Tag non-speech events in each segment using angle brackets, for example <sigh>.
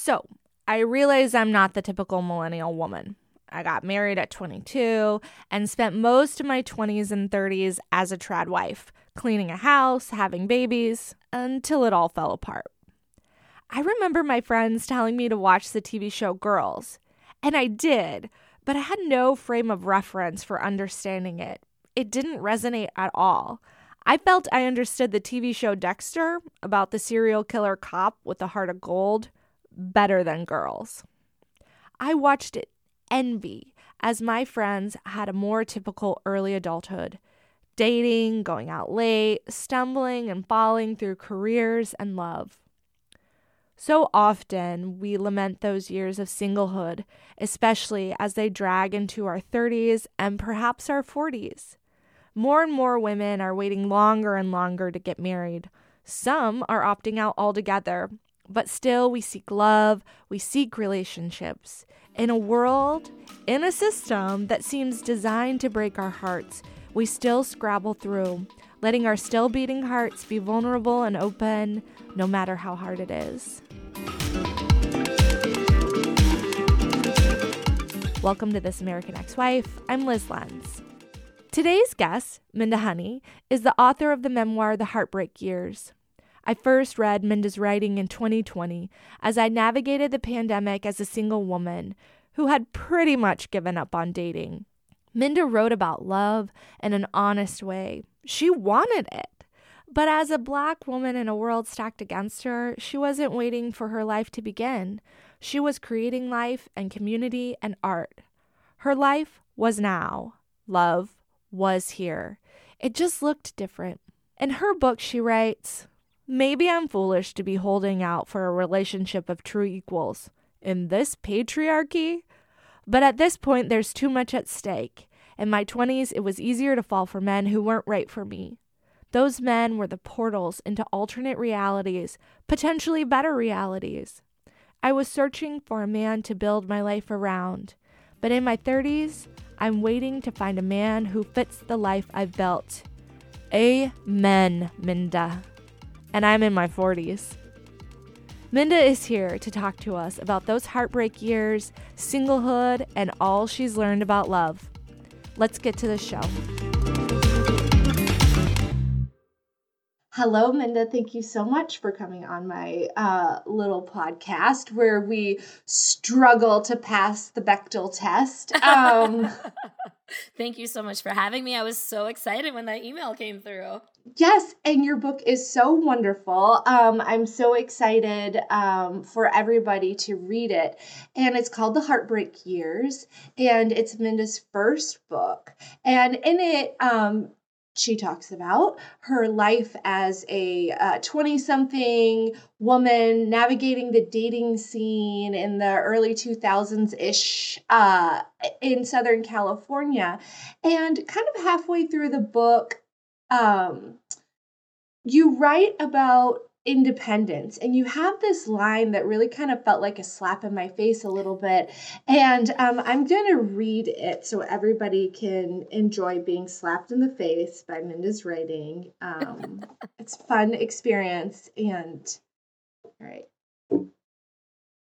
So, I realize I'm not the typical millennial woman. I got married at 22 and spent most of my 20s and 30s as a trad wife, cleaning a house, having babies, until it all fell apart. I remember my friends telling me to watch the TV show Girls, and I did, but I had no frame of reference for understanding it. It didn't resonate at all. I felt I understood the TV show Dexter about the serial killer cop with a heart of gold better than Girls. I watched it envy as my friends had a more typical early adulthood dating, going out late, stumbling and falling through careers and love. So often we lament those years of singlehood, especially as they drag into our 30s and perhaps our 40s. More and more women are waiting longer and longer to get married. Some are opting out altogether, but still we seek love, we seek relationships. In a world, in a system that seems designed to break our hearts, we still scrabble through, letting our still beating hearts be vulnerable and open, no matter how hard it is. Welcome to This American Ex Wife. I'm Lyz Lenz. Today's guest, Minda Honey, is the author of the memoir The Heartbreak Years. I first read Minda's writing in 2020 as I navigated the pandemic as a single woman who had pretty much given up on dating. Minda wrote about love in an honest way. She wanted it. But as a black woman in a world stacked against her, she wasn't waiting for her life to begin. She was creating life and community and art. Her life was now. Love was here. It just looked different. In her book, she writes Maybe I'm foolish to be holding out for a relationship of true equals in this patriarchy, but at this point, there's too much at stake. In my 20s, it was easier to fall for men who weren't right for me. Those men were the portals into alternate realities, potentially better realities. I was searching for a man to build my life around. But in my 30s, I'm waiting to find a man who fits the life I've built. Amen, Minda. And I'm in my 40s. Minda is here to talk to us about those heartbreak years, singlehood, and all she's learned about love. Let's get to the show. Hello, Minda. Thank you so much for coming on my uh, little podcast where we struggle to pass the Bechdel test. Um, <laughs> Thank you so much for having me. I was so excited when that email came through. Yes, and your book is so wonderful. Um, I'm so excited um, for everybody to read it. And it's called The Heartbreak Years, and it's Minda's first book. And in it, um, she talks about her life as a 20 uh, something woman navigating the dating scene in the early 2000s ish uh, in Southern California. And kind of halfway through the book, um, you write about independence. And you have this line that really kind of felt like a slap in my face a little bit. And um, i'm going to read it so everybody can enjoy being slapped in the face by minda's writing. Um, <laughs> it's fun experience and all right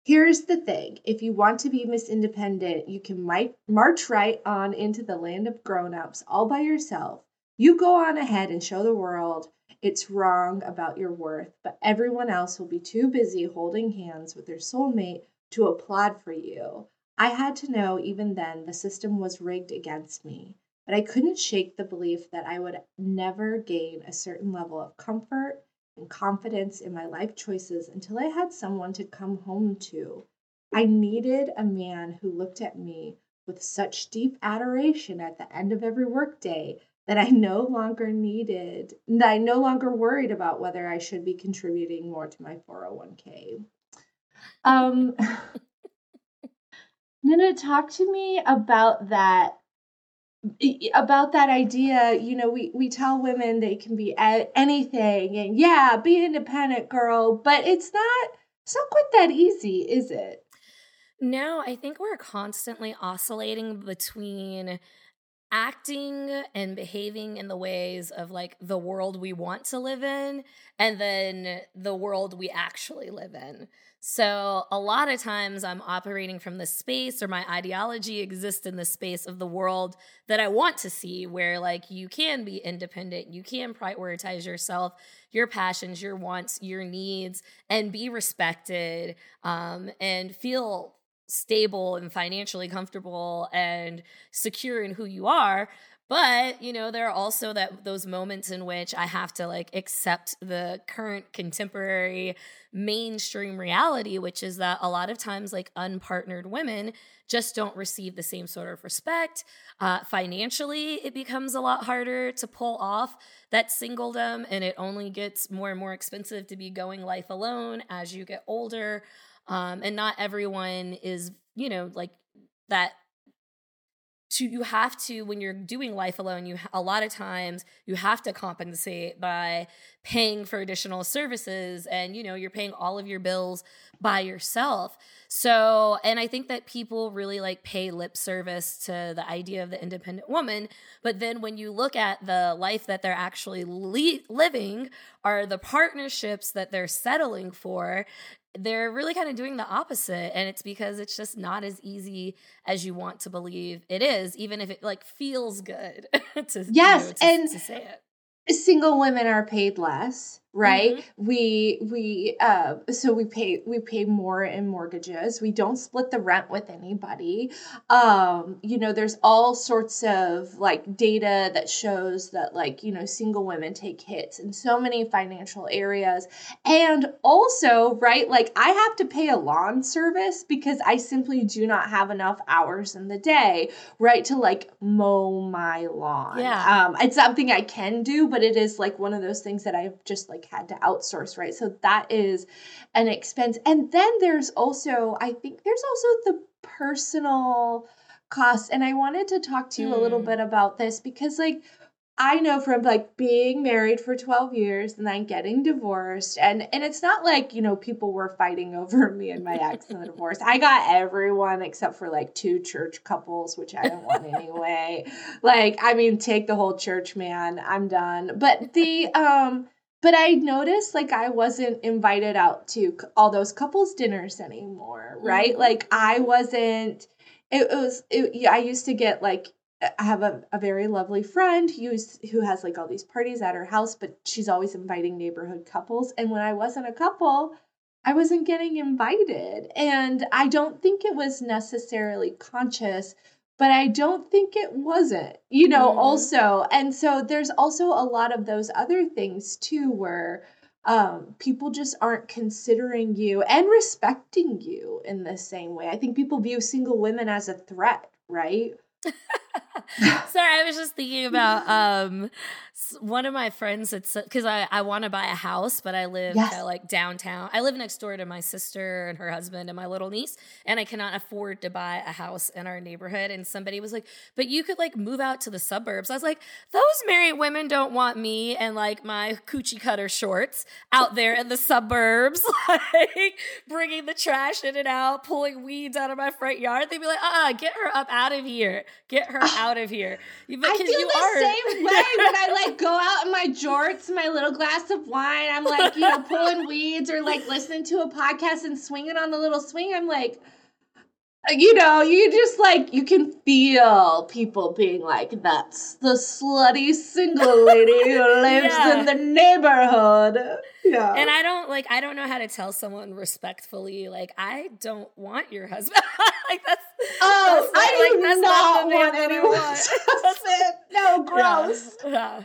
Here's the thing. If you want to be Miss Independent, you can march right on into the land of grown ups all by yourself. You go on ahead and show the world it's wrong about your worth, but everyone else will be too busy holding hands with their soulmate to applaud for you. I had to know even then the system was rigged against me, but I couldn't shake the belief that I would never gain a certain level of comfort and confidence in my life choices until I had someone to come home to. I needed a man who looked at me with such deep adoration at the end of every workday that I no longer needed, that I no longer worried about whether I should be contributing more to my 401k. Um, <laughs> Minda, talk to me about that about that idea you know we we tell women they can be anything and yeah be independent girl but it's not it's not quite that easy is it no i think we're constantly oscillating between acting and behaving in the ways of like the world we want to live in and then the world we actually live in. So a lot of times I'm operating from the space or my ideology exists in the space of the world that I want to see where like you can be independent, you can prioritize yourself, your passions, your wants, your needs and be respected um, and feel stable and financially comfortable and secure in who you are. But you know there are also that those moments in which i have to like accept the current contemporary mainstream reality which is that a lot of times like unpartnered women just don't receive the same sort of respect. Uh, financially it becomes a lot harder to pull off that singledom and it only gets more and more expensive to be going life alone as you get older um, and not everyone is you know like that to you have to when you're doing life alone you a lot of times you have to compensate by paying for additional services and you know you're paying all of your bills by yourself. So and i think that people really like pay lip service to the idea of the independent woman but then when you look at the life that they're actually le- living are the partnerships that they're settling for they're really kind of doing the opposite and it's because it's just not as easy as you want to believe it is even if it like feels good <laughs> to yes you know, to, and to say it. single women are paid less right? Mm-hmm. we we uh so we pay we pay more in mortgages. We don't split the rent with anybody. Um you know there's all sorts of like data that shows that like you know single women take hits in so many financial areas. And also right like i have to pay a lawn service because i simply do not have enough hours in the day right to like mow my lawn. Yeah. um it's something i can do but it is like one of those things that i've just like had to outsource right so that is an expense and then there's also i think there's also the personal costs and i wanted to talk to you a little Mm. bit about this because like I know from like being married for 12 years and then getting divorced and and it's not like, you know, people were fighting <laughs> over me and my ex in the divorce. I got everyone except for like two church couples, which I don't want anyway. <laughs> Like, I mean, take the whole church, man. I'm done. But the um but I noticed like I wasn't invited out to all those couples dinners anymore, right? Mhm. Like I wasn't it, it was it, I used to get like I have a, a very lovely friend who's who has like all these parties at her house, but she's always inviting neighborhood couples. And when I wasn't a couple, I wasn't getting invited. And I don't think it was necessarily conscious, but I don't think it wasn't, you know, Mhm. also. And so there's also a lot of those other things too where um, people just aren't considering you and respecting you in the same way. I think people view single women as a threat, right? <laughs> <laughs> <laughs> Sorry, I was just thinking about um one of my friends that's because I, I want to buy a house, but I live Yes. uh, like downtown. I live next door to my sister and her husband and my little niece, and I cannot afford to buy a house in our neighborhood. And somebody was like, "But you could like move out to the suburbs." I was like, "Those married women don't want me and like my coochie cutter shorts out there in the suburbs, <laughs> like bringing the trash in and out, pulling weeds out of my front yard." They'd be like, "Uh, uh get her up out of here, get her <laughs> out of here." You- I feel the are- same way when I like go <laughs> out in my jorts, my little glass of wine. I'm like, you know, pulling weeds or like listening to a podcast and swinging on the little swing. I'm like, you know, you just like you can feel people being like, "That's the slutty single lady who <laughs> lives Yeah. in the neighborhood." Yeah, And I don't like I don't know how to tell someone respectfully like I don't want your husband. <laughs> like that's oh, that's not- I like, do that's not the man want anyone. want. to <laughs> no, gross. Yeah.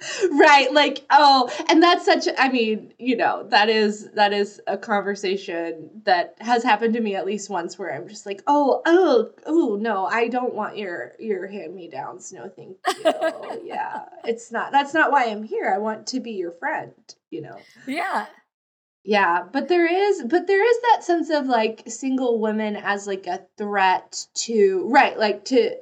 <laughs> right like oh and that's such i mean you know that is that is a conversation that has happened to me at least once where i'm just like oh oh oh no i don't want your your hand me downs. No thank you. <laughs> Yeah it's not that's not why i'm here. I want to be your friend you know? Yeah. yeah, but there is but there is that sense of like single women as like a threat to right, like to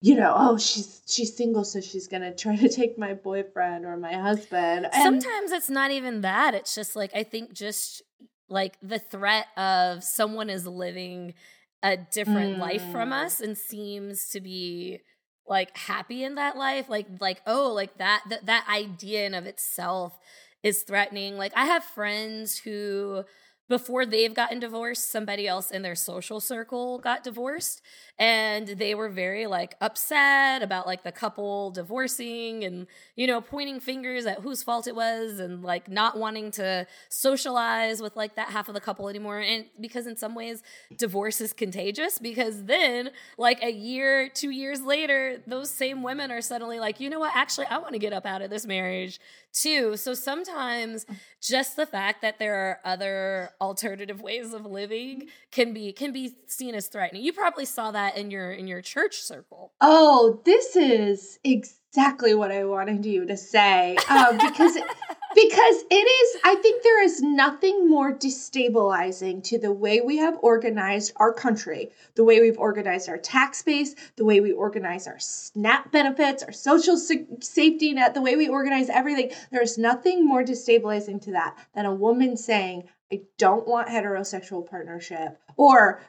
you know, oh she's she's single so she's to <laughs> try to take my boyfriend or my husband. And Sometimes it's not even that. It's just like I think just like the threat of someone is living a different life from Mm. us and seems to be like happy in that life like like oh like that that, that idea in of itself is threatening like i have friends who before they've gotten divorced, somebody else in their social circle got divorced. And they were very like upset about like the couple divorcing and, you know, pointing fingers at whose fault it was and like not wanting to socialize with like that half of the couple anymore. And because in some ways, divorce is contagious because then, like a year, two years later, those same women are suddenly like, you know what, actually, I want to get up out of this marriage too. So sometimes mm. just the fact that there are other alternative <laughs> ways of living mm-hmm. can be can be seen as threatening. You probably saw that in your in your church circle. Oh, this is exactly what I wanted you to say um, because <laughs> because it is i think there is nothing more destabilizing to the way we have organized our country the way we've organized our tax base the way we organize our snap benefits our social safety net the way we organize everything. There's nothing more destabilizing to that than a woman saying I don't want heterosexual partnership or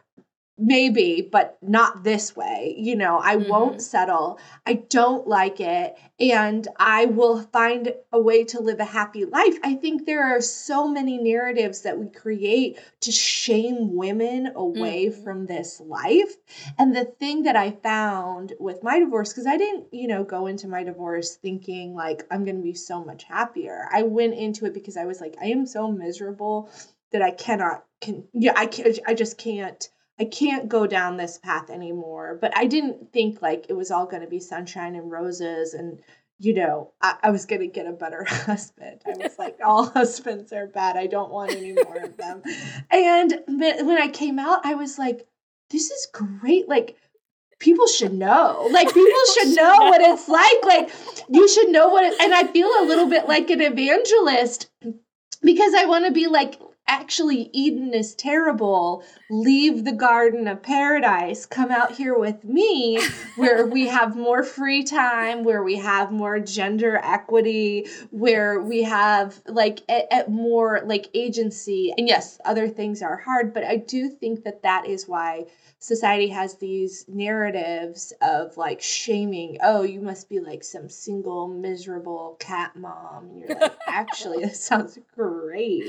maybe but not this way you know i mm-hmm. won't settle i don't like it and i will find a way to live a happy life i think there are so many narratives that we create to shame women away mm-hmm. from this life and the thing that i found with my divorce because i didn't you know go into my divorce thinking like i'm going to be so much happier i went into it because i was like i am so miserable that i cannot can yeah i can i just can't I can't go down this path anymore. But I didn't think like it was all going to be sunshine and roses and you know, I, I was going to get a better <laughs> husband. I was like, <laughs> all husbands are bad. I don't want any more of them. And when I came out, I was like, this is great. Like, people should know. Like, <laughs> people should know what it's like. Like, you should know what it, and I feel a little bit like an evangelist because I want to be like, actually Eden is terrible, leave the garden of paradise, come out here with me where we have more free time, where we have more gender equity, where we have like at more like agency. And yes, other things are hard, but I do think that that is why society has these narratives of like shaming oh you must be like some single miserable cat mom. And you're like <laughs> actually that sounds great.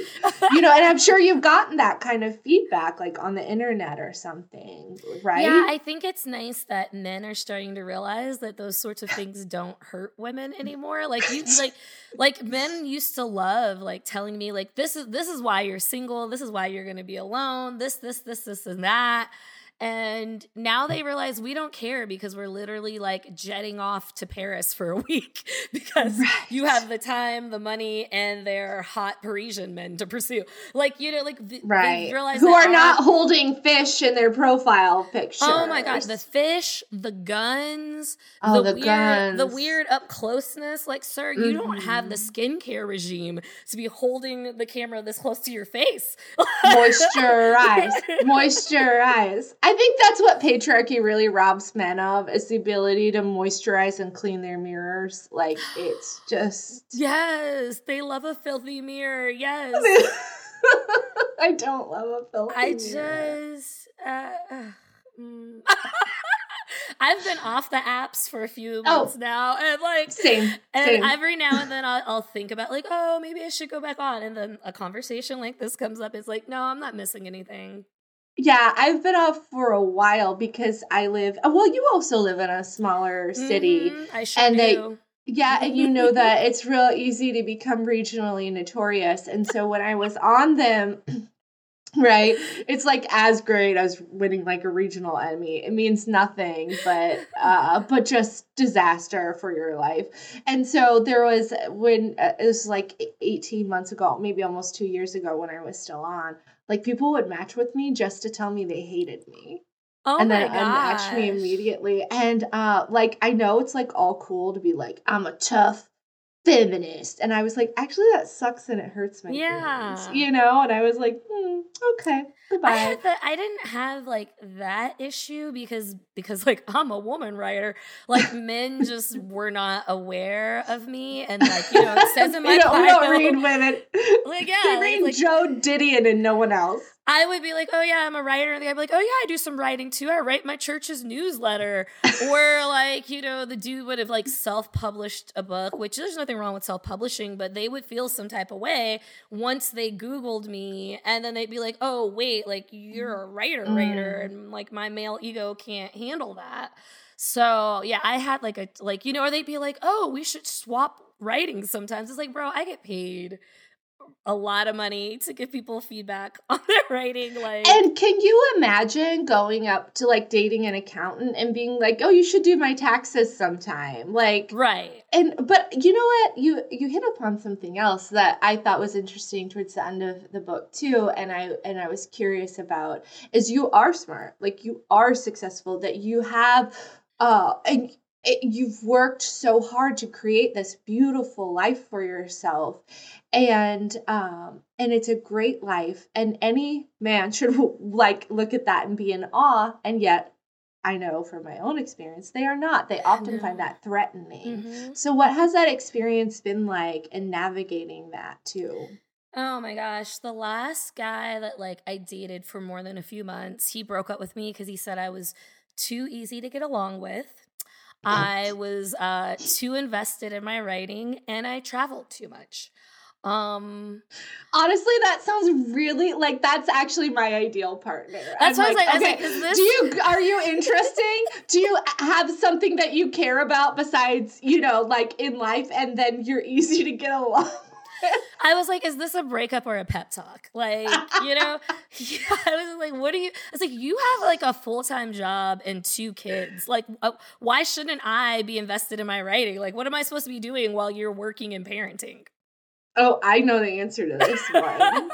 You know and i'm sure you've gotten that kind of feedback like on the internet or something right? Yeah i think it's nice that men are starting to realize that those sorts of things don't hurt women anymore. Like you like like men used to love like telling me like this is this is why you're single. This is why you're going to be alone. This this this this and that and now they realize we don't care because we're literally like jetting off to Paris for a <laughs> week because right. you have the time, the money, and they're hot Parisian men to pursue. Like, you know, like, right. Who are not holding fish in their profile picture. Oh my God. The fish, the guns, oh, the, the weird, guns. the weird up closeness. Like, sir, you mm-hmm. don't have the skincare regime to be holding the camera this close to your face. <laughs> Moisturize. <laughs> Moisturize. I I think that's what patriarchy really robs men of is the ability to moisturize and clean their mirrors. Like it's just Yes, they love a filthy mirror. Yes. <laughs> I don't love a filthy I mirror. just uh, mm. <laughs> I've been off the apps for a few oh. months oh, now, and like same. And same. every now and <laughs> then I'll, I'll, think about like, oh, maybe I should go back on, and then a conversation like this comes up. It's like, no, I'm not missing anything. Yeah, I've been off for a while because I live. Uh, well, you also live in a smaller city, mm-hmm, I sure and they. Yeah, and you know that <laughs> it's real easy to become regionally notorious. And so when I was on them, <clears throat> right, it's like as great as winning like a regional Emmy. It means nothing, but <laughs> uh, but just disaster for your life. And so there was when uh, it was like eighteen months ago, maybe almost two years ago, when I was still on like people would match with me just to tell me they hated me. Oh and then unmatch me immediately. And uh like I know it's like all cool to be like, I'm a tough feminist. And I was like, actually that sucks and it hurts my yeah. feelings. You know? And I was like, hmm, okay. Goodbye. I, the, I didn't have like that issue because because like I'm a woman writer. Like <laughs> men just were not aware of me, and like you know it says in <laughs> my you don't, bio, we don't read women. Like yeah, they read like, Joan Didion and no one else. I would be like, oh yeah, I'm a writer. And the guy would be like, oh yeah, I do some writing too. I write my church's newsletter. <laughs> or like, you know, the dude would have like self-published a book, which there's nothing wrong with self-publishing, but they would feel some type of way once they Googled me and then they'd be like, oh wait, like you're a writer, writer, mm. and like my male ego can't handle that. So yeah, I had like a like, you know, or they'd be like, oh, we should swap writing sometimes. It's like, bro, I get paid a lot of money to give people feedback <laughs> on their writing like and can you imagine going up to like dating an accountant and being like oh you should do my taxes sometime like right. and but you know what? You you hit upon something else that i thought was interesting towards the end of the book too and i and i was curious about is you are smart. Like you are successful that you have uh and it, you've worked so hard to create this beautiful life for yourself. And um and it's a great life. And any man <laughs> should like look at that and be in awe. And yet i know from my own experience they are not. They often find that threatening. Mm-hmm. so what has that experience been like in navigating that too? Oh my gosh, the last guy that like I dated for more than a few months, he broke up with me because he said I was too easy to get along with. I was uh, too invested in my writing and I traveled too much. Um honestly that sounds really like that's actually my ideal partner. That's I'm what like, I was like, okay, was like, do you are you interesting? do you have something that you care about besides, you know, like in life and then you're easy to get along? <laughs> I was like, is this a breakup or a pep talk? Like, you know, <laughs> yeah, I was like, what do you? I was like, you have like a full time job and two kids. Like, uh, why shouldn't I be invested in my writing? Like, what am I supposed to be doing while you're working and parenting? Oh, I know the answer to this one.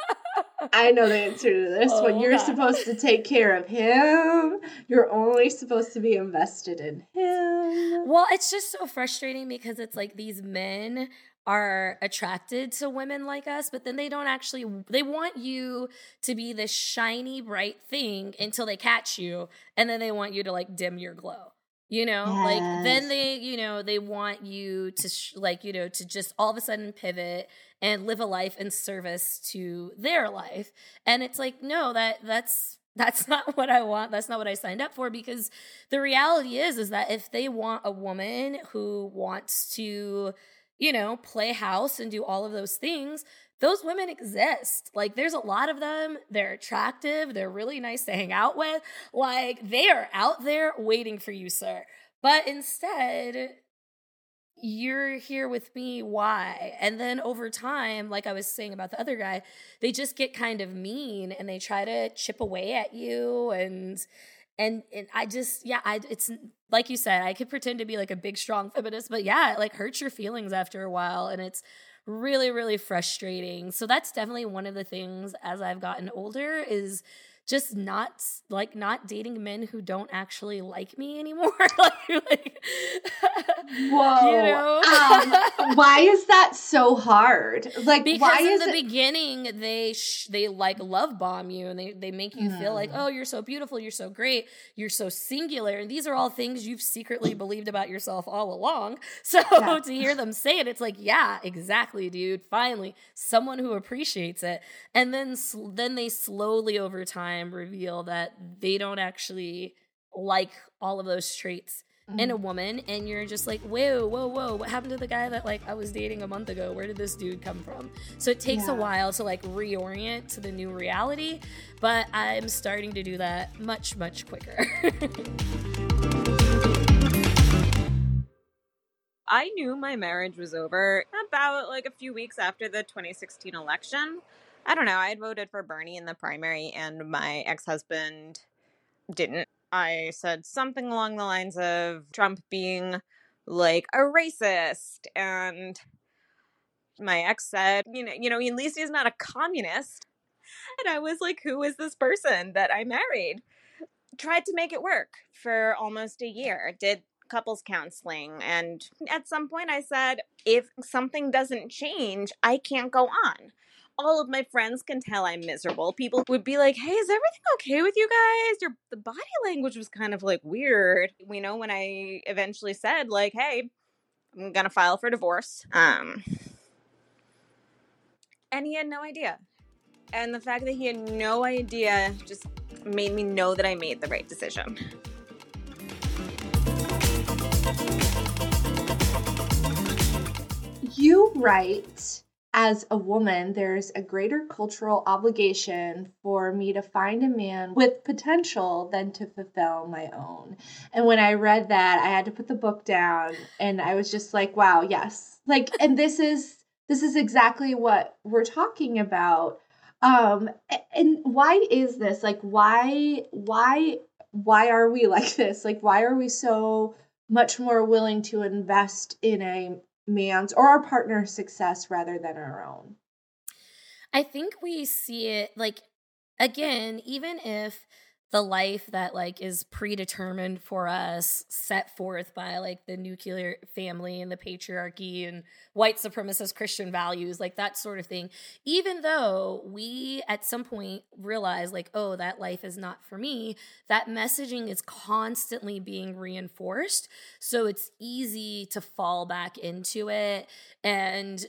I know the answer to this oh, one. You're God. supposed to take care of him. You're only supposed to be invested in him. Well, it's just so frustrating because it's like these men are attracted to women like us, but then they don't actually, they want you to be this shiny, bright thing until they catch you. And then they want you to like dim your glow. You know, yes. like then they, you know, they want you to, sh- like, you know, to just all of a sudden pivot and live a life in service to their life. And it's like, no, that, that's, that's <laughs> not what I want. That's not what I signed up for because the reality is is that if they want a woman who wants to you know, play house and do all of those things, those women exist. Like, there's a lot of them. They're attractive. They're really nice to hang out with. Like, they are out there waiting for you, sir. But instead, you're here with me. Why? And then over time, like I was saying about the other guy, they just get kind of mean and they try to chip away at you and and and I just yeah, I it's like you said, I could pretend to be like a big strong feminist, but yeah, it like hurts your feelings after a while and it's really really frustrating. So that's definitely one of the things as I've gotten older is just not like not dating men who don't actually like me anymore. <laughs> like, like, <laughs> Whoa! You know? um, <laughs> why is that so hard? Like, because why in the it... beginning they sh- they like love bomb you and they they make you mm. feel like hmm. oh you're so beautiful, you're so great, you're so singular, and these are all things you've secretly believed about yourself all along. So yeah. to hear them say it, it's like yeah, exactly, dude. Finally, someone who appreciates it, and then then they slowly over time time reveal that they don't actually like all of those traits mm-hmm. in a mm-hmm. woman and you're just like whoa whoa whoa what happened to the guy that like i was dating a month ago where did this dude come from so it takes yeah. a while to like reorient to the new reality but i'm starting to do that much much quicker <laughs> I knew my marriage was over about like a few weeks after the 2016 election. I don't know. I had voted for Bernie in the primary, and my ex husband didn't. I said something along the lines of Trump being like a racist, and my ex said, you know, you know, at least he's not a communist. And I was like, who is this person that I married? Tried to make it work for almost a year. Did couples counseling. And at some point, I said, if something doesn't change, I can't go on all of my friends can tell I'm miserable. People would be like, "Hey, is everything okay with you guys?" Your the body language was kind of like weird. You know, when I eventually said like, "Hey, I'm going to file for divorce." Um and he had no idea. And the fact that he had no idea just made me know that I made the right decision. You write, as a woman, there's a greater cultural obligation for me to find a man with potential than to fulfill my own. And when I read that, I had to put the book down and I was just like, wow, yes. Like, and this is this is exactly what we're talking about um and why is this like why why why are we <laughs> like this like why are we so much more willing to invest in a man's or our partner's success rather than our own. I think we see it like again even if the life that like is predetermined for us set forth by like the nuclear family and the patriarchy and white supremacist christian values like that sort of thing. Even though we at some point realize like oh that life is not for me that messaging is constantly being reinforced. So it's easy to fall back into it. And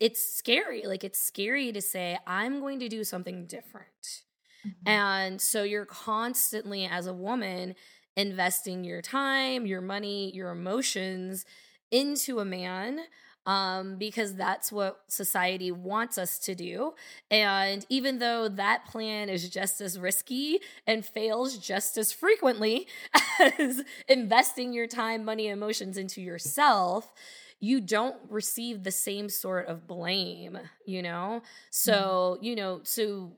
it's scary. Like it's scary to say i'm going to do something different Mm-hmm. And so you're constantly, as a woman, investing your time, your money, your emotions into a man um, because that's what society wants us to do. And even though that plan is just as risky and fails just as frequently <laughs> as investing your time, money, emotions into yourself, you don't receive the same sort of blame, you know? So, mm-hmm. you know, so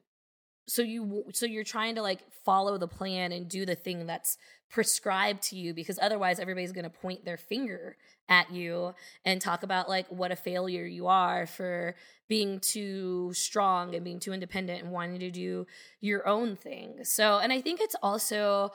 so you so you're trying to like follow the plan and do the thing that's prescribed to you because otherwise everybody's going to point their finger at you and talk about like what a failure you are for being too strong and being too independent and wanting to do your own thing. So, and I think it's also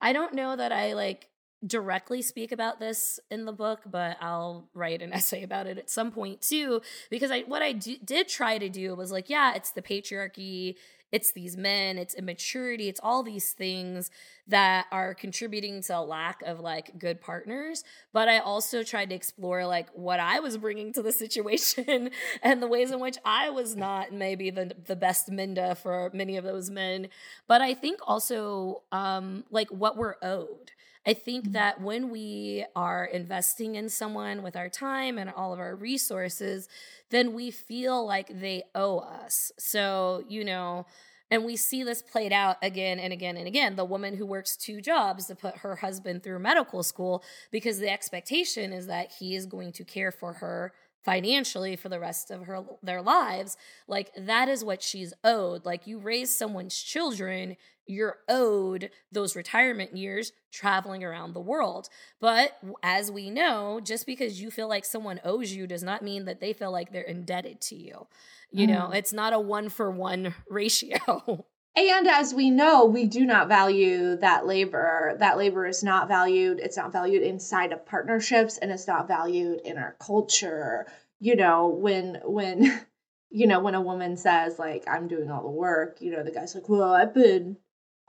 I don't know that I like directly speak about this in the book, but I'll write an <laughs> essay about it at some point too because I what I did try to do was like yeah, it's the patriarchy it's these men, it's immaturity, it's all these things that are contributing to a lack of like good partners. But I also tried to explore like what I was bringing to the <laughs> situation and the ways in which I was not maybe the, the best Minda for many of those men. But I think also um, like what we're owed. I think mm-hmm. that when we are investing in someone with our time and all of our resources, then we feel like they owe us. So, you know, and we see this played out again and again and again. The woman who works two jobs to put her husband through medical school because the expectation is that he is going to care for her financially for the rest of her their lives like that is what she's owed like you raise someone's children you're owed those retirement years traveling around the world. But as we know, just because you feel like someone owes you does not mean that they feel like they're indebted to you. You mm. know, it's not a one for one <laughs> ratio. And as we know, we do not value that labor. That labor is not valued. It's not valued inside of partnerships and it's not valued in our culture. You know, when when <laughs> you know, when a woman says like I'm doing all the work, you know, the guy's like, "Well, I've been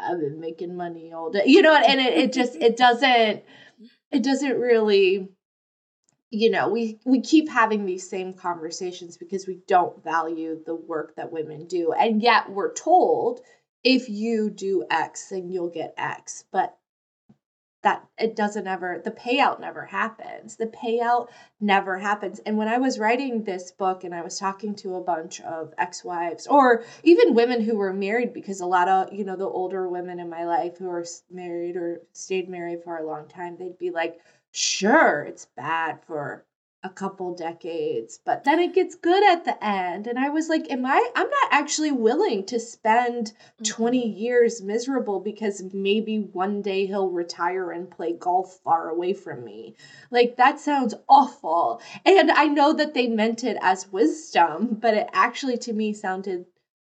I've been making money all day. You know, and it, it just it doesn't it doesn't really you know, we we keep having these same conversations because we don't value the work that women do. And yet we're told if you do X, then you'll get X. But that it doesn't ever the payout never happens. The payout never happens. And when i was writing this book and i was talking to a bunch of ex-wives or even women who were married because a lot of you know the older women in my life who are married or stayed married for a long time they'd be like sure it's bad for a couple decades, but then it gets good at the end. And I was like, am I I'm not actually willing to spend 20 mm-hmm. years miserable because maybe one day he'll retire and play golf far away from me. Like that sounds awful. And I know that they meant it as wisdom, but it actually to me sounded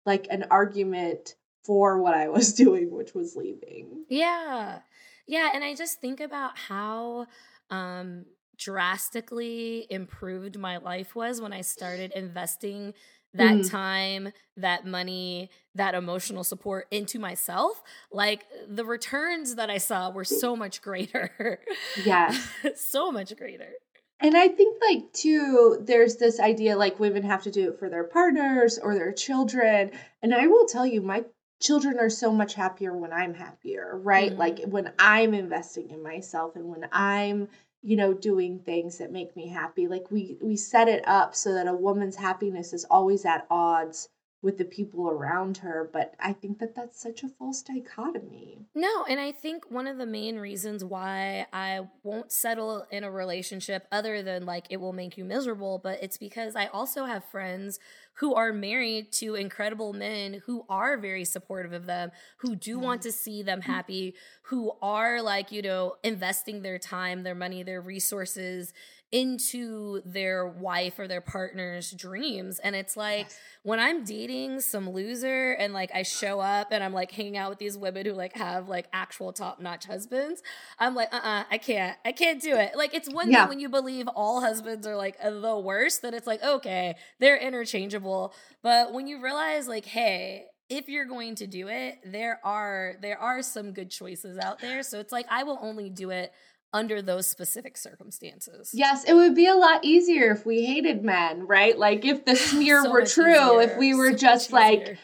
like an argument for what I was <laughs> doing, which was leaving. Yeah. Yeah, and I just think about how um drastically improved my life was when I started investing that mm. time, that money, that emotional support into myself, like the returns that I saw were so much greater. Yeah. <laughs> so much greater. And I think like too, there's this idea like women have to do it for their partners or their children. And I will tell you, my children are so much happier when I'm happier, right? Mm-hmm. Like when I'm investing in myself and when I'm you know doing things that make me happy. Like we we set it up so that a woman's happiness is always at odds with the people around her but i think that that's such a false dichotomy no and i think one of the main reasons why i won't settle in a relationship other than like it will make you miserable but it's because i also have friends who are married to incredible men who are very supportive of them, who do want mm-hmm. to see them happy, who are like, you know, investing their time, their money, their resources into their wife or their partner's dreams. And it's like yes. when I'm dating some loser and like I show up and I'm like hanging out with these women who like have like actual top notch husbands, I'm like, uh uh-uh, uh I can't, I can't do it. Like it's one yeah. thing when you believe all husbands are like the worst, that it's like, okay, they're interchangeable. But when you realize like, hey, if you're going to do it, there are there are some good choices out there. So it's like I will only do it under those specific circumstances. Yes, it would be a lot easier if we hated men, right? Like if the <laughs> smear so were true, easier. if we were so just like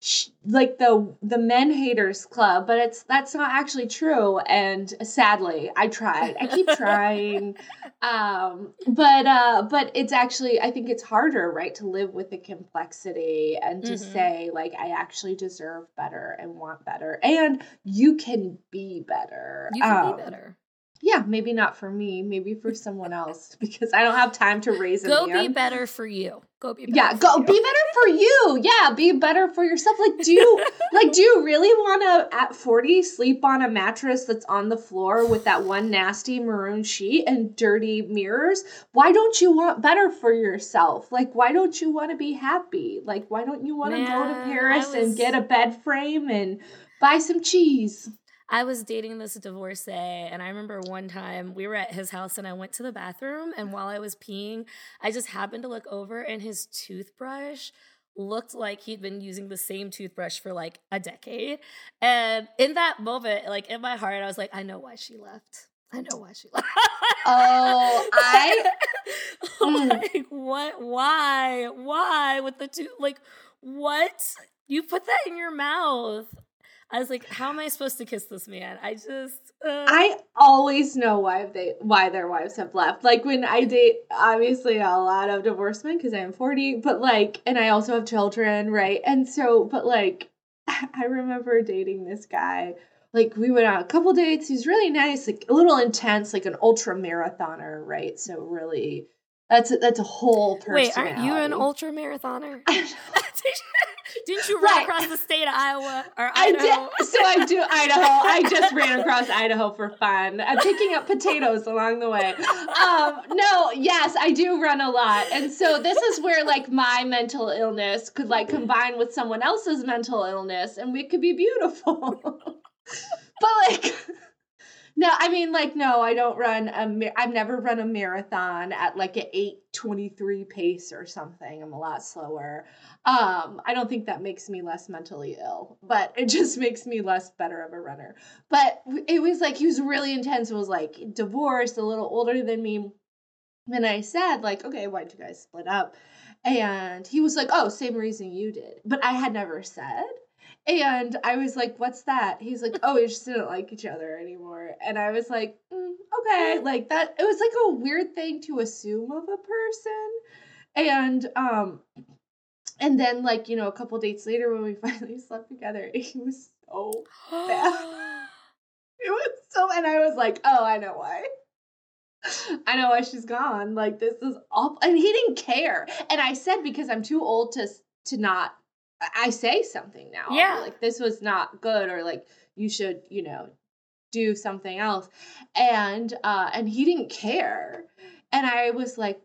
sh- like the the men haters club, but it's that's not actually true and sadly, I tried. I keep trying. <laughs> um but uh but it's actually I think it's harder, right, to live with the complexity and to mm-hmm. say like I actually deserve better and want better and you can be better. You can um, be better yeah, maybe not for me, maybe for someone else <laughs> because I don't have time to raise a Go be better for you. Go be Yeah, go be better for you. Yeah, be better for yourself. Like do you <laughs> like do you really want to at 40 sleep on a mattress that's on the floor with that one nasty maroon sheet and dirty mirrors? Why don't you want better for yourself? Like why don't you want to be happy? Like why don't you want to go to Paris was... and get a bed frame and buy some cheese? I was dating this divorcee, and I remember one time we were at his house and I went to the bathroom, and while I was peeing, I just happened to look over, and his toothbrush looked like he'd been using the same toothbrush for like a decade. And in that moment, like in my heart, I was like, I know why she left. I know why she <laughs> left. Oh, I <laughs> hmm. like what? Why? Why with the tooth? Like what? You put that in your mouth. I was like, how am I supposed to kiss this man? I just uh... I always know why they why their wives have left. Like when I date obviously a lot of divorced men because I'm 40, but like and I also have children, right? And so but like <laughs> I remember dating this guy. Like we went on a couple dates. He's really nice, like a little intense, like an ultra marathoner, right? So really that's a, that's a whole person. Wait, aren't you an ultra marathoner? <laughs> <laughs> Didn't you run right. across the state of Iowa or Idaho? I did. So I do Idaho. I <laughs> just ran across Idaho for fun. I'm picking up potatoes along the way. Um, no, yes, I do run a lot, and so this is where like my mental illness could like combine with someone else's mental illness, and we could be beautiful. but like. No, I mean like no, I don't run a I've never run a marathon at like an 823 pace or something. I'm a lot slower. Um, I don't think that makes me less mentally ill, but it <laughs> just makes me less better of a runner. But it was like he was really intense. It was like divorced, a little older than me. And I said, like, okay, why'd you guys split up? And he was like, oh, same reason you did. But I had never said. And I was like, what's that? He's like, oh, we just didn't like each other anymore. And I was like, mm, okay, like that. It was like a weird thing to assume of a person. And um, and then like you know a couple dates later when we <laughs> finally slept together, he was so bad. <gasps> it was so, and I was like, oh, I know why. I know why she's gone. Like this is awful, and he didn't care. And I said because I'm too old to to not. I say something now. Yeah, like this was not good, or like you should, you know, do something else. And uh, and he didn't care. And I was like,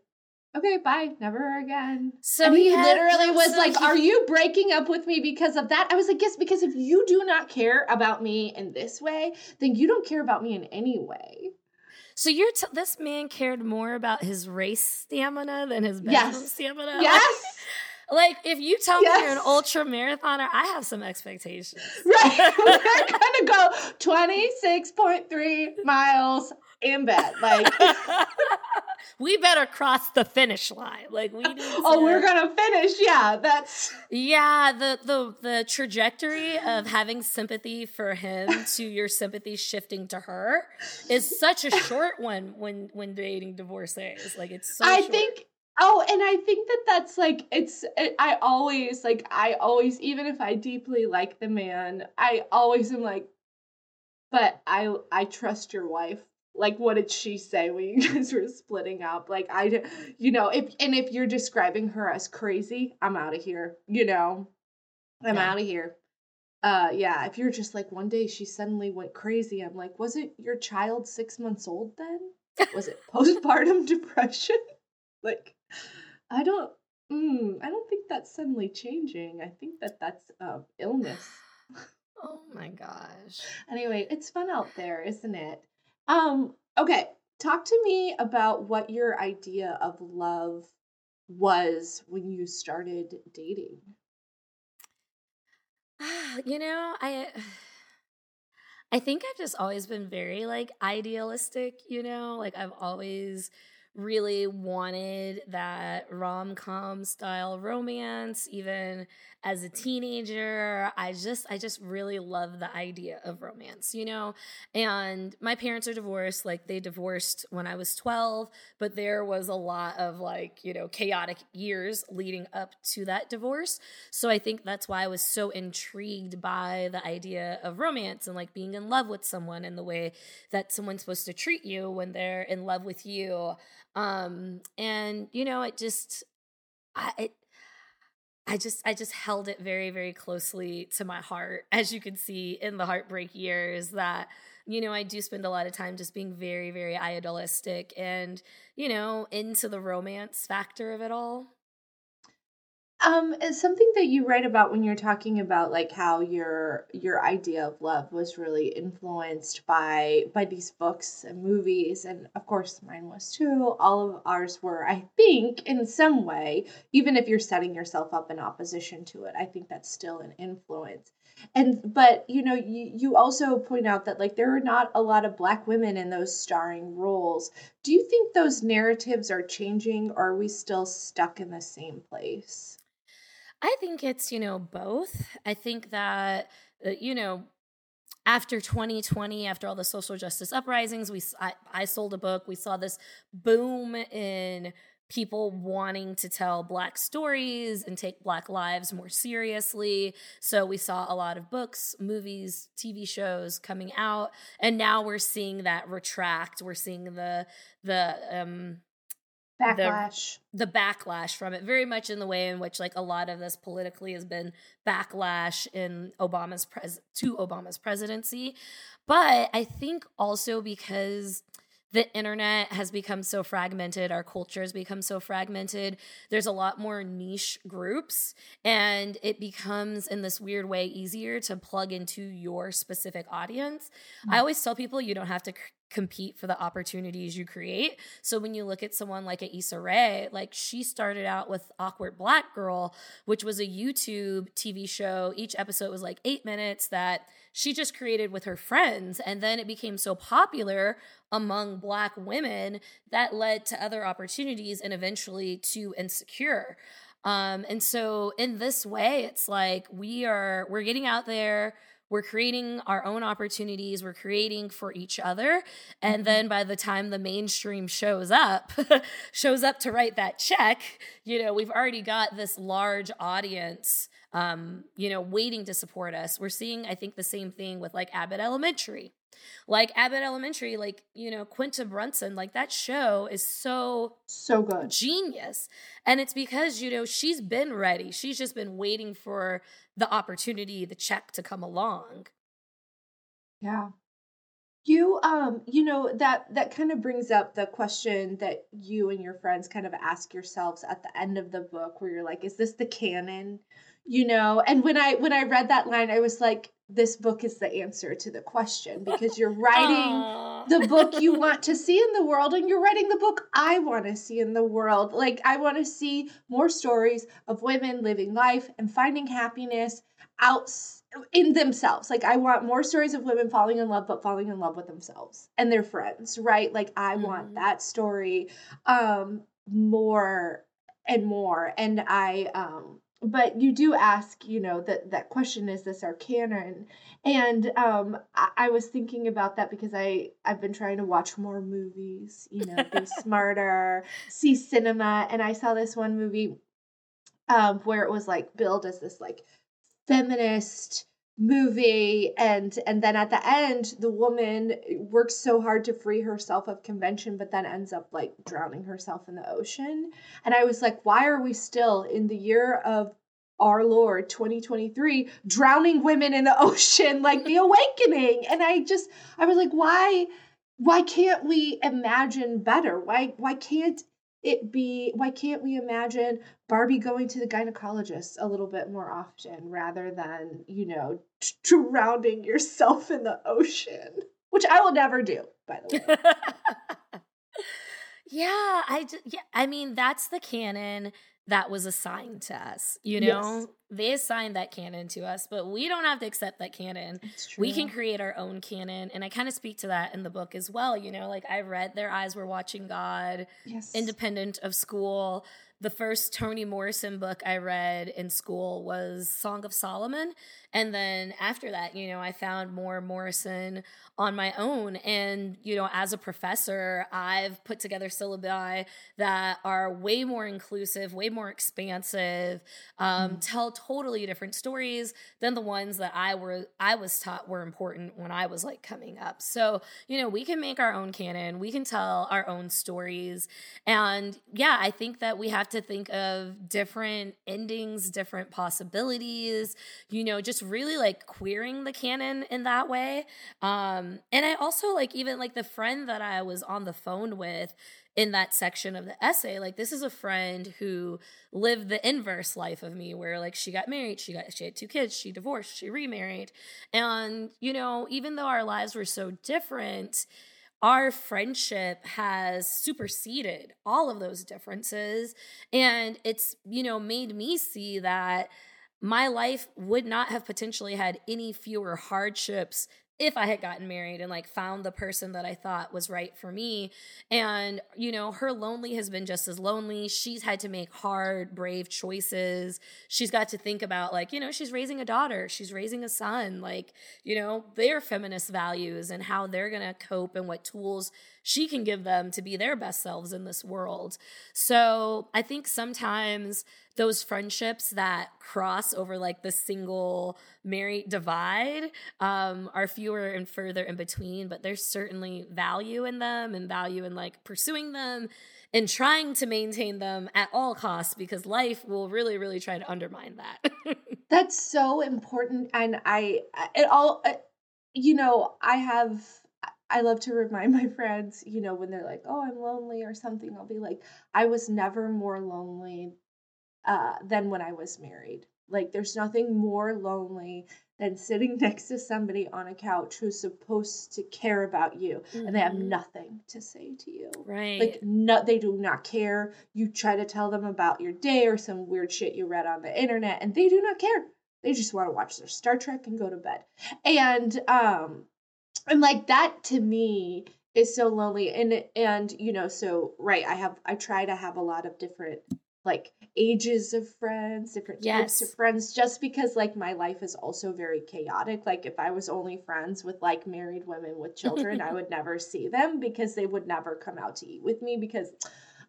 okay, bye, never again. So and he, he literally was so like, he... Are you breaking up with me because of that? I was like, Yes, because if you do not care about me in this way, then you don't care about me in any way. So you're t- this man cared more about his race stamina than his bedroom yes. stamina. <laughs> Yes. Like, if you tell yes. me you're an ultra marathoner, I have some expectations. <laughs> Right. <laughs> We're to go 26.3 miles in bed. Like <laughs> we better cross the finish line. Like we need. To, oh, we're gonna finish. Yeah, that's. Yeah, the the the trajectory of having sympathy for him to your sympathy shifting to her is such a short one when when dating divorcees. Like it's so. I short. think. Oh, and I think that that's like it's. I always like. I always, even if I deeply like the man, I always am like. But I I trust your wife like what did she say when you <laughs> guys were splitting up like i you know if and if you're describing her as crazy i'm out of here you know i'm yeah. out of here uh yeah if you're just like one day she suddenly went crazy i'm like was it your child six months old then was it <laughs> postpartum <laughs> depression like i don't mm, i don't think that's suddenly changing i think that that's uh, illness oh my gosh anyway it's fun out there isn't it um, okay. Talk to me about what your idea of love was when you started dating. You know, I I think I've just always been very like idealistic, you know? Like I've always really wanted that rom com style romance, even as a teenager. I just, I just really love the idea of romance, you know? And my parents are divorced. Like they divorced when I was 12, but there was a lot of like, you know, chaotic years leading up to that divorce. So I think that's why I was so intrigued by the idea of romance and like being in love with someone and the way that someone's supposed to treat you when they're in love with you. Um, and you know, it just, I, it, I just I just held it very very closely to my heart as you can see in the heartbreak years that you know I do spend a lot of time just being very very idealistic and you know into the romance factor of it all um, it's something that you write about when you're talking about like how your your idea of love was really influenced by by these books and movies, and of course mine was too. All of ours were, I think, in some way, even if you're setting yourself up in opposition to it. I think that's still an influence. And but you know, you you also point out that like there are not a lot of black women in those starring roles. Do you think those narratives are changing, or are we still stuck in the same place? I think it's, you know, both. I think that, uh, you know, after 2020, after all the social justice uprisings, we I, I sold a book. We saw this boom in people wanting to tell black stories and take black lives more seriously. So we saw a lot of books, movies, TV shows coming out, and now we're seeing that retract. We're seeing the the um backlash. the, the, backlash from it very much in the way in which like a lot of this politically has been backlash in obama's pres to obama's presidency. But i think also because the internet has become so fragmented our culture has become so fragmented there's a lot more niche groups and it becomes in this weird way easier to plug into your specific audience. Mm-hmm. i always tell people you don't have to compete for the opportunities you create. So when you look at someone like a Issa Rae, like she started out with Awkward Black Girl, which was a YouTube TV show. Each episode was like eight minutes that she just created with her friends. And then it became so popular among Black women that led to other opportunities and eventually to Insecure. Um, and so in this way, it's like we are, we're getting out there we're creating our own opportunities, we're creating for each other. And mm-hmm. then by the time the mainstream shows up, <laughs> shows up to write that check, you know, we've already got this large audience um, you know, waiting to support us. We're seeing, I think, the same thing with like Abbott Elementary. Like Abbott Elementary, like, you know, Quinta Brunson, like that show is so, so good. Genius. And it's because, you know, she's been ready. She's just been waiting for the opportunity, the check to come along. Yeah. You um you know that that kind of brings up the question that you and your friends kind of ask yourselves at the end of the book where you're like is this the canon? You know, and when I when I read that line I was like this book is the answer to the question because you're <laughs> writing the book you <laughs> want to see in the world and you're writing the book I want to see in the world. Like I want to see more stories of women living life and finding happiness out in themselves. Like I want more stories of women falling in love but falling in love with themselves and their friends, right? Like I mm-hmm. want that story um more and more and I um but you do ask, you know, that that question is this our canon? And um, I, I, was thinking about that because I I've been trying to watch more movies, you know, be <laughs> smarter, see cinema, and I saw this one movie um, where it was like billed as this like feminist movie and and then at the end the woman works so hard to free herself of convention but then ends up like drowning herself in the ocean. And i was like why are we still in the year of our lord 2023 drowning women in the <laughs> ocean like the awakening? And i just i was like why why can't we imagine better? Why why can't it be why can't we imagine Barbie going to the gynecologist a little bit more often rather than, you know, t- drowning yourself in the ocean, which I will never do, by the way. <laughs> yeah, I yeah, I mean that's the canon that was assigned to us. You know, yes. they assigned that canon to us, but we don't have to accept that canon. We can create our own canon. And I kind of speak to that in the book as well. You know, like I read Their Eyes Were Watching God, yes. independent of school. The first Toni Morrison book I read in school was Song of Solomon. And then after that, you know, I found more Morrison on my own. And, you know, as a professor, I've put together syllabi that are way more inclusive, way more expansive, um, mm. tell totally different stories than the ones that I were I was taught were important when I was like coming up. So, you know, we can make our own canon, we can tell our own stories. And yeah, I think that we have to think of different endings, different possibilities, you know, just really like queering the canon in that way. Um, and I also like even like the friend that I was on the phone with in that section of the essay like this is a friend who lived the inverse life of me where like she got married she got she had two kids she divorced she remarried and you know even though our lives were so different our friendship has superseded all of those differences. And it's you know made me see that my life would not have potentially had any fewer hardships if I had gotten married and like found the person that I thought was right for me. And, you know, her lonely has been just as lonely. She's had to make hard, brave choices. She's got to think about, like, you know, she's raising a daughter, she's raising a son, like, you know, their feminist values and how they're going to cope and what tools she can give them to be their best selves in this world. So I think sometimes those friendships that cross over like the single married divide um, are fewer and further in between, but there's certainly value in them and value in like pursuing them and trying to maintain them at all costs because life will really, really try to undermine that. <laughs> That's so important. And I, it all, uh, you know, I have I love to remind <laughs> my friends, you know, when they're like, "Oh, I'm lonely" or something, I'll be like, "I was never more lonely uh, than when I was married. Like, there's nothing more lonely than sitting <laughs> next to somebody on a couch who's supposed to care about you mm-hmm. and they have mm-hmm. nothing to say to you. Right. Like, no, they do not care. You try to tell them about your day or some weird shit you read on the internet, and they do not care. They just want to watch their Star Trek and go to bed. And um, and like that to me is so lonely. And and you know so right i have i try to have a lot of different like ages of friends different yes. types of friends just because like my life is also very chaotic. Like if i was only friends with like married women with children i would never <laughs> see them because they would never come out to eat with me because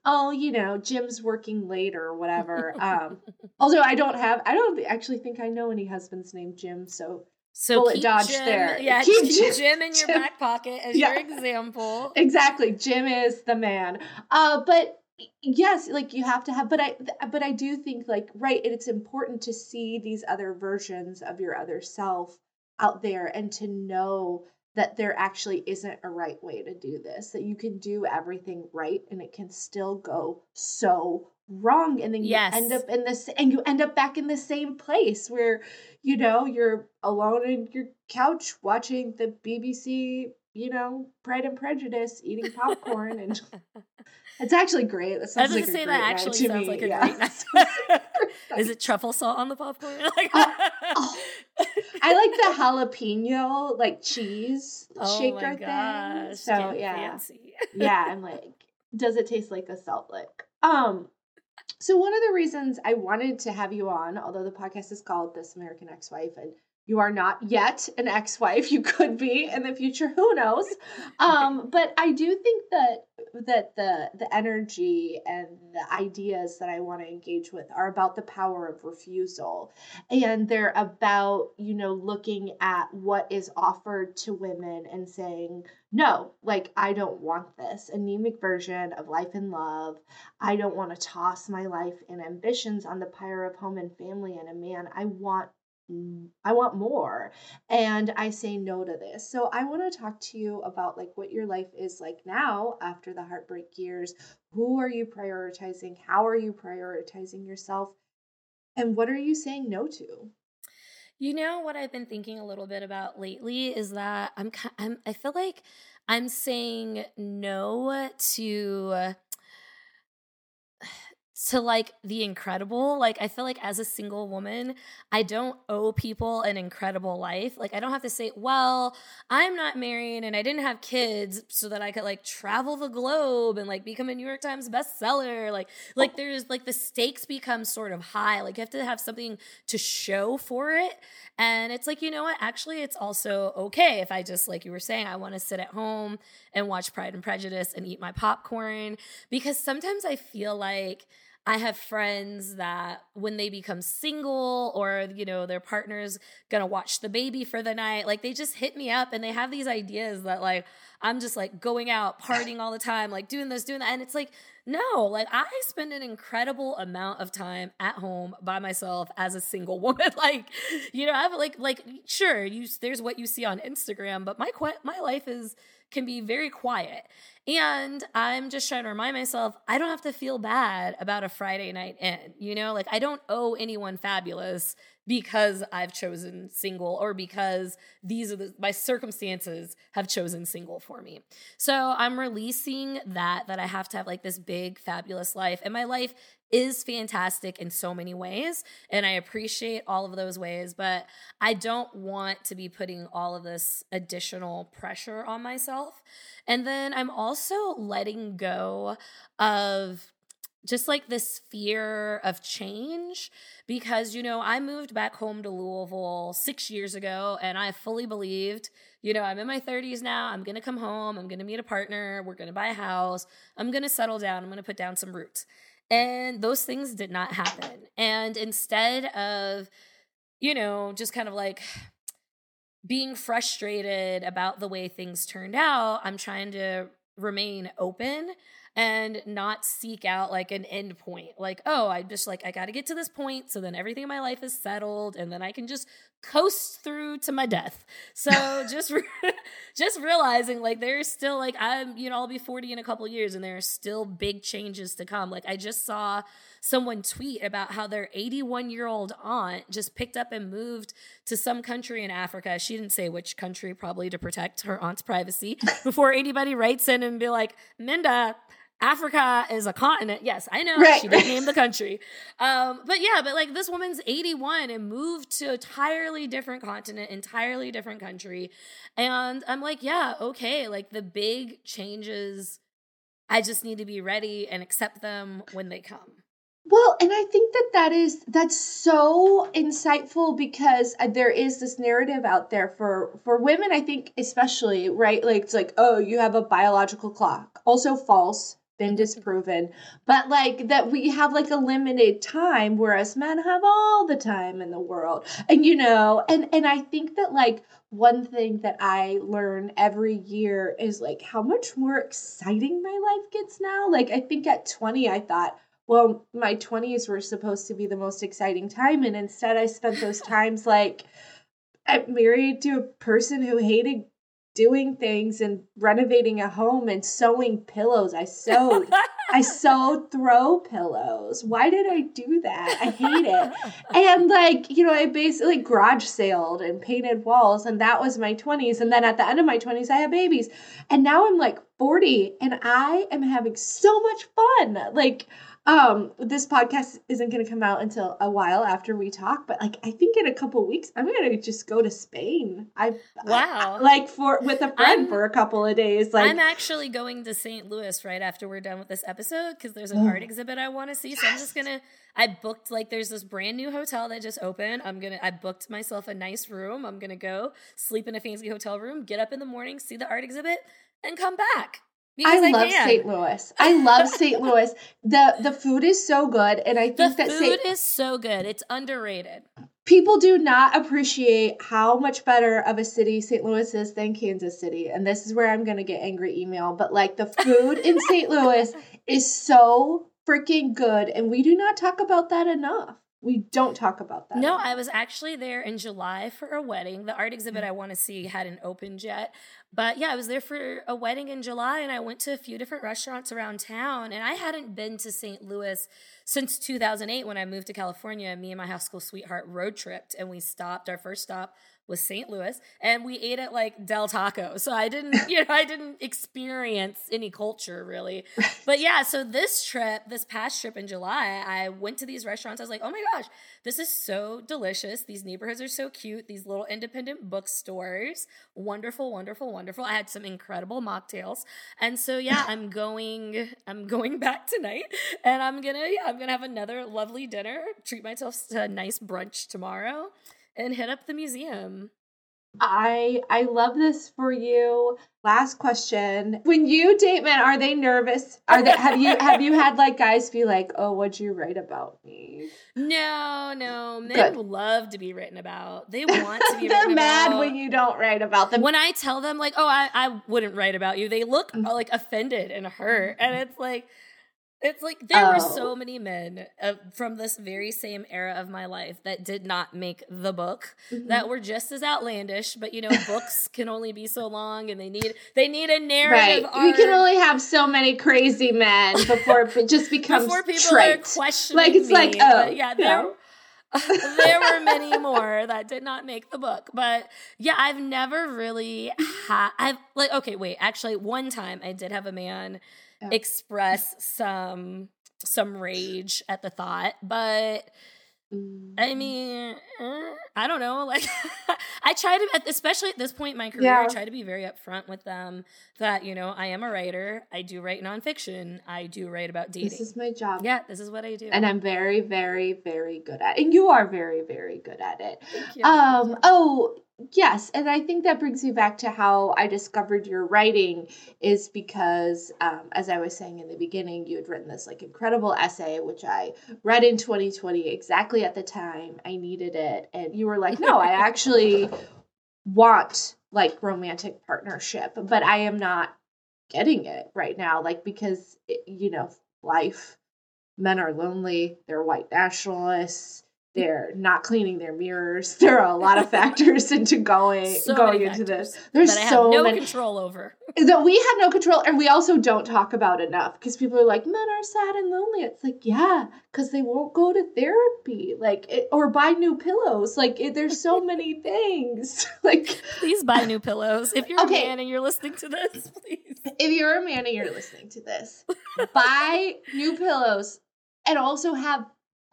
oh you know jim's working late or whatever. Um <laughs> although i don't have i don't actually think i know any husbands named jim so so bullet dodge Jim, there. Yeah, keep Jim, Jim in your Jim. back pocket as yeah. your example. Exactly, Jim is the man. Uh, but yes, like you have to have. But I, but I do think like right, it's important to see these other versions of your other self out there and to know that there actually isn't a right way to do this. That you can do everything right and it can still go so wrong and then you Yes. end up in this and you end up back in the same place where you know you're alone in your couch watching the BBC you know Pride and Prejudice eating popcorn and <laughs> it's actually great that I was sounds gonna like a say that actually sounds me, like a yeah. great night. <laughs> <laughs> Is it truffle salt on the popcorn? Like, oh. I like the jalapeno like cheese oh shaker thing so getting yeah fancy. yeah, I'm like, does it taste like a salt lick? Um, so one of the reasons I wanted to have you on, although the podcast is called This American Ex-Wife, and you are not yet an ex-wife, <laughs> you could be in the future, who knows? <laughs> Um, but I do think that that the the energy and the ideas that I want to engage with are about the power of refusal. And they're about you know looking at what is offered to women and saying no like i don't want this. Anemic version of life and love. I don't want to toss my life and ambitions on the pyre of home and family and a man. I want Mm, I want more. And I say no to this. So I want to talk to you about like what your life is like now after the heartbreak years. Who are you prioritizing? How are you prioritizing yourself? And what are you saying no to? You know what I've been thinking a little bit about lately is that I'm I'm I feel like I'm saying no to to like the incredible. Like I feel like as a single woman, I don't owe people an incredible life. Like I don't have to say, "Well, I'm not married and I didn't have kids so that I could like travel the globe and like become a New York Times bestseller." Like like oh. there's like the stakes become sort of high. Like you have to have something to show for it. And it's like, you know what? Actually, it's also okay if I just, like you were saying, I want to sit at home and watch Pride and Prejudice and eat my popcorn. Because sometimes I feel like I have friends that when they become single or, you know, their partner's gonna watch the baby for the night, like they just hit me up and they have these ideas that, like, I'm just like going out, partying all the time, like doing this, doing that. And it's like, no, like I spend an incredible amount of time at home by myself as a single <laughs> woman. like, you know, I have like like sure, you there's what you see on Instagram, but my my life is can be very quiet. And I'm just trying to remind myself I don't have to feel bad about a Friday night in. You know, like I don't owe anyone fabulous because I've chosen single or because these are the my circumstances have chosen single for me. So I'm releasing that that I have to have like this big fabulous life and my life is fantastic in so many ways and I appreciate all of those ways but I don't want to be putting all of this additional pressure on myself. And then I'm also letting go of just like this fear of change because you know I moved back home to Louisville 6 years ago and I fully believed you know I'm in my 30s now I'm to come home I'm to meet a partner we're to buy a house I'm to settle down I'm to put down some roots and those things did not happen and instead of you know just kind of like being frustrated about the way things turned out I'm trying to remain open and not seek out like an end point. Like, oh, I just like I got to get to this point so then everything in my life is settled and then I can just coast through to my death. So <laughs> just re- <laughs> just realizing like there's still like I'm, you know, I'll be 40 in a couple years and there are still big changes to come. Like I just saw someone tweet about how their 81 year old aunt just picked up and moved to some country in Africa. She didn't say which country, probably to protect her aunt's privacy <laughs> before anybody writes in and be like, Minda, Africa is a continent. Yes, I know. Right. She didn't name the <laughs> country. Um, but yeah, but like this woman's 81 and moved to a entirely different continent, entirely different country. And I'm like, yeah, okay. Like the big changes, I just need to be ready and accept them when they come. Well, and I think that that is that's so insightful because uh, there is this narrative out there for for women. I think especially right, like it's like oh, you have a biological clock. Also false, been mm-hmm. disproven. But like that we have like a limited time, whereas men have all the time in the world. And you know, and and I think that like one thing that I learn every year is like how much more exciting my life gets now. Like I think at 20 I thought well, my 20s were supposed to be the most exciting time. And instead, I spent those <laughs> times like I'm married to a person who hated doing things and renovating a home and sewing pillows. I sewed. I <laughs> sewed throw pillows. Why did I do that? I hate it. <laughs> And like, you know, I basically garage sailed and painted walls and that was my 20s and then at the end of my 20s I had babies. And now I'm like 40 and I am having so much fun. Like um, this podcast isn't going to come out until a while after we talk, but like I think in a couple weeks I'm going to just go to Spain. I wow, I, like for with a friend I'm, for a couple of days. Like I'm actually going to St. Louis right after we're done with this episode because there's an oh. art exhibit I want to see. So yes. I'm just gonna. I booked like there's this brand new hotel that just opened. I'm gonna. I booked myself a nice room. I'm gonna go sleep in a fancy hotel room, get up in the morning, see the art exhibit, and come back. I, I love St. Louis. I love St. Louis. <laughs> The the food is so good, and I think the that food St. is so good. It's underrated. People do not appreciate how much better of a city St. Louis is than Kansas City, and this is where I'm gonna get angry email. But like the food in St. Louis <laughs> is so freaking good, and we do not talk about that enough. We don't talk about that. No, I was actually there in July for a wedding. The art exhibit mm-hmm. I want to see hadn't opened yet. But yeah, I was there for a wedding in July and I went to a few different restaurants around town. And I hadn't been to St. Louis since 2008 when I moved to California. Me and my high school sweetheart road tripped and we stopped. Our first stop was St. Louis and we ate at like Del Taco. So I didn't, <laughs> you know, I didn't experience any culture really. But yeah, so this trip, this past trip in July, I went to these restaurants. I was like, oh my gosh, this is so delicious. These neighborhoods are so cute. These little independent bookstores, wonderful, wonderful, wonderful. I had some incredible mocktails. And so yeah, <laughs> I'm going, I'm going back tonight and I'm gonna, yeah, I'm gonna have another lovely dinner, treat myself to a nice brunch tomorrow and hit up the museum. I I love this for you. Last question. When you date men, are they nervous? Are they have you have you had like guys be like, "Oh, what'd you write about me?" No, no. Men Good. love to be written about. They <laughs> want to be They're mad when you don't write about them. When I tell them like, "Oh, I I wouldn't write about you." They look mm. like offended and hurt. And it's like it's like there oh. were so oh. many men uh, from this very same era of my life that did not make the book mm-hmm. that were just as outlandish. But you know, books <laughs> can only be so long, and they need they need a narrative. Right, arc. we can only have so many crazy men before it just <laughs> becomes before people trite. are questioning. Like it's me. like oh but yeah, there. <laughs> there were many more that did not make the book but yeah i've never really had i've like okay wait actually one time i did have a man yeah. express some some rage at the thought but I mm. mean, eh, I don't know. <laughs> Like, I try to, especially at this point in my career, yeah. I try to be very upfront with them that, you know, I am a writer. I do write nonfiction. I do write about dating. This is my job. Yeah, this is what I do. And I'm very, very, very good at it. And you are very, very good at it. Um, oh, Yes, and I think that brings me back to how I discovered your writing is because, um, as I was saying in the beginning, you had written this like incredible essay, which I read in 2020 exactly at the time I needed it, and you were like, "No, I <laughs> actually want like romantic partnership, but I am not getting it right now, like because it, you know life, men are lonely, they're white nationalists." They're not cleaning their mirrors. <laughs> There are a lot of factors into going so going into this. There's that I so have no many control over. <laughs> That we have no control, and we also don't talk about enough because people are like, men are sad and lonely. It's like, yeah, because they won't go to therapy, like, it, or buy new pillows. Like, it, there's so <laughs> many things. like, please buy new pillows if you're okay. a man and you're listening to this. Please, if you're a man and you're listening to this, buy new pillows and also have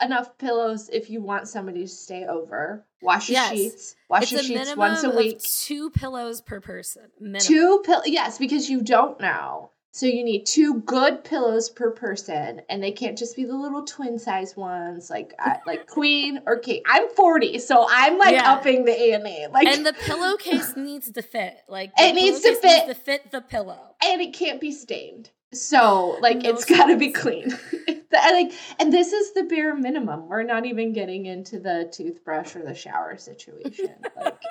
enough pillows if you want somebody to stay over. Wash your yes. sheets. Wash it's your sheets once a week. two pillows per person. Minimum. Two pill yes, because you don't know. So you need two good pillows per person, and they can't just be the little twin size ones, like uh, <laughs> like queen or king. I'm 40, so I'm like yeah. upping the ante. Like, and the pillowcase needs to fit. Like <laughs> it needs to fit. Needs to fit the pillow, and it can't be stained. So like no it's got to be clean. <laughs> like and this is the bare minimum. We're not even getting into the toothbrush or the shower situation. <laughs> like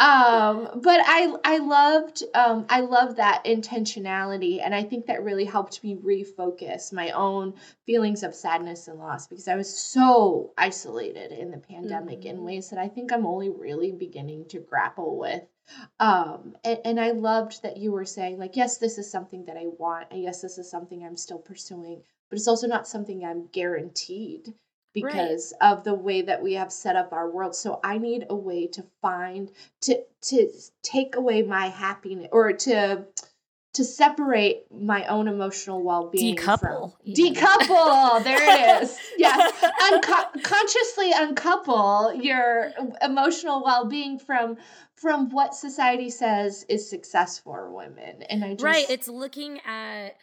um but I I loved um I love that intentionality and I think that really helped me refocus my own feelings of sadness and loss because I was so isolated in the pandemic mm-hmm. in ways that I think I'm only really beginning to grapple with Um, and, and I loved that you were saying, like, yes, this is something that I want, and yes, this is something I'm still pursuing, but it's also not something I'm guaranteed because right. of the way that we have set up our world. So I need a way to find to to take away my happiness or to to separate my own emotional well-being decouple from, decouple! There it is. <laughs> Yes. Unco- consciously uncouple your emotional well-being from from what society says is success for women. And i just right it's looking at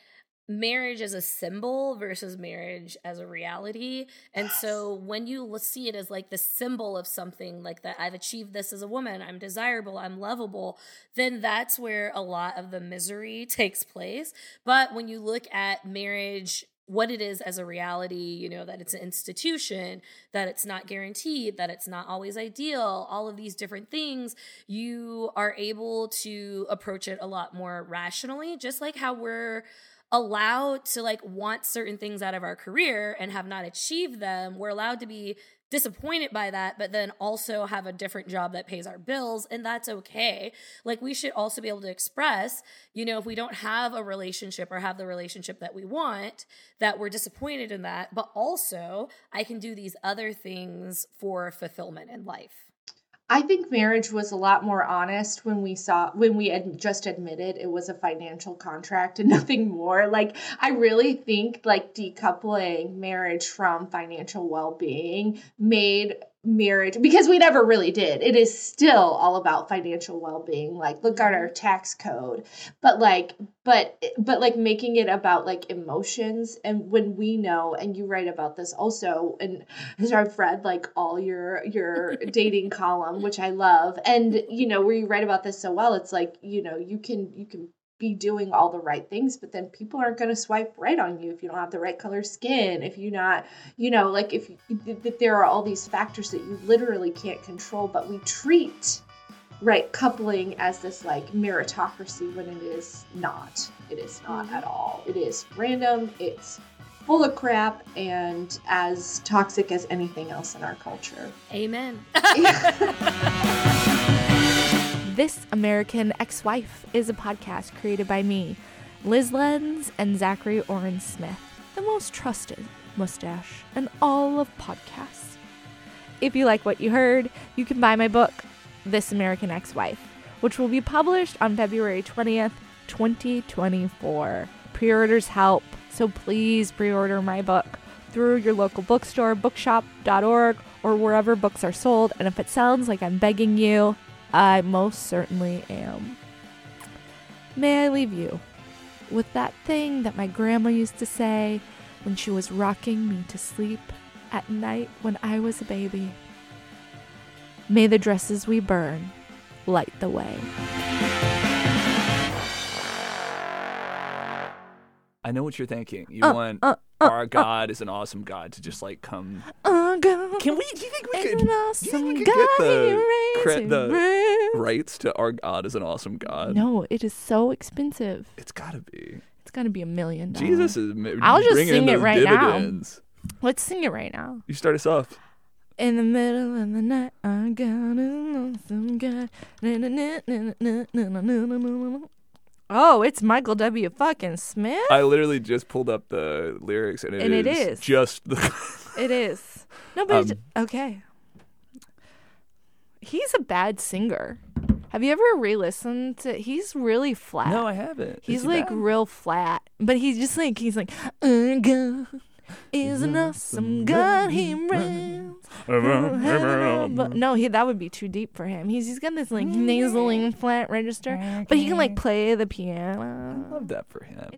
marriage as a symbol versus marriage as a reality. And yes. so when you see it as like the symbol of something like that, I've achieved this as a woman, I'm desirable, I'm lovable, then that's where a lot of the misery <laughs> takes place. But when you look at marriage what it is as a reality, you know, that it's an institution, that it's not guaranteed, that it's not always ideal, all of these different things, you are able to approach it a lot more rationally, just like how we're allowed to like want certain things out of our career and have not achieved them. We're allowed to be disappointed by that, but then also have a different job that pays our bills, and that's okay. Like, we should also be able to express, you know, if we don't have a relationship or have the relationship that we want, that we're disappointed in that, but also I can do these other things for fulfillment in life. I think marriage was a lot more honest when we saw when we had just admitted it was a financial contract and <laughs> nothing more. Like I really think like decoupling marriage from financial well-being made marriage because we never really did. It is still all about financial well-being. Like look at our tax code. But like but but like making it about like emotions and when we know and you write about this also and as I've read like all your your <laughs> dating column which I love and you know where you write about this so well it's like you know you can you can be doing all the right things but then people aren't going to swipe right on you if you don't have the right color skin if you're not you know like if that there are all these factors that you literally can't control but we treat right coupling as this like meritocracy when it is not. It is not mm-hmm. at all. It is random it's full of crap and as toxic as anything else in our culture. Amen <laughs> <laughs> This American Ex Wife is a podcast created by me, Lyz Lenz, and Zachary Oren Smith, the most trusted mustache in all of podcasts. If you like what you heard, you can buy my book, This American Ex Wife, which will be published on February 20th, 2024. Pre orders help, so please pre order my book through your local bookstore, bookshop.org, or wherever books are sold. And if it sounds like I'm begging you, I most certainly am. May I leave you with that thing that my grandma used to say when she was rocking me to sleep at night when I was a baby. May the dresses we burn light the way. I know what you're thinking. You uh, want uh, our uh. God is an awesome God to just like come. Our God Can we? Do you think we could? Awesome we could get the, cre- the rights to our God is an awesome God? No, it is so expensive. It's gotta be. It's gotta be a million dollars. Jesus is. I'll just sing it right dividends. now. Let's sing it right now. You start us off. In the middle of the night, our God is an awesome God. Oh, it's Michael W. fucking Smith. I literally just pulled up the lyrics, and it and is, it is just the. <laughs> it is no, but um, okay. He's a bad singer. Have you ever re-listened to? He's really flat. No, I haven't. He's he like bad? real flat, but he's just like he's like, uh, is an awesome God. He but no, he that would be too deep for him. He's he's got this like nasally mm-hmm. flat register, but he can like play the piano. I love that for him.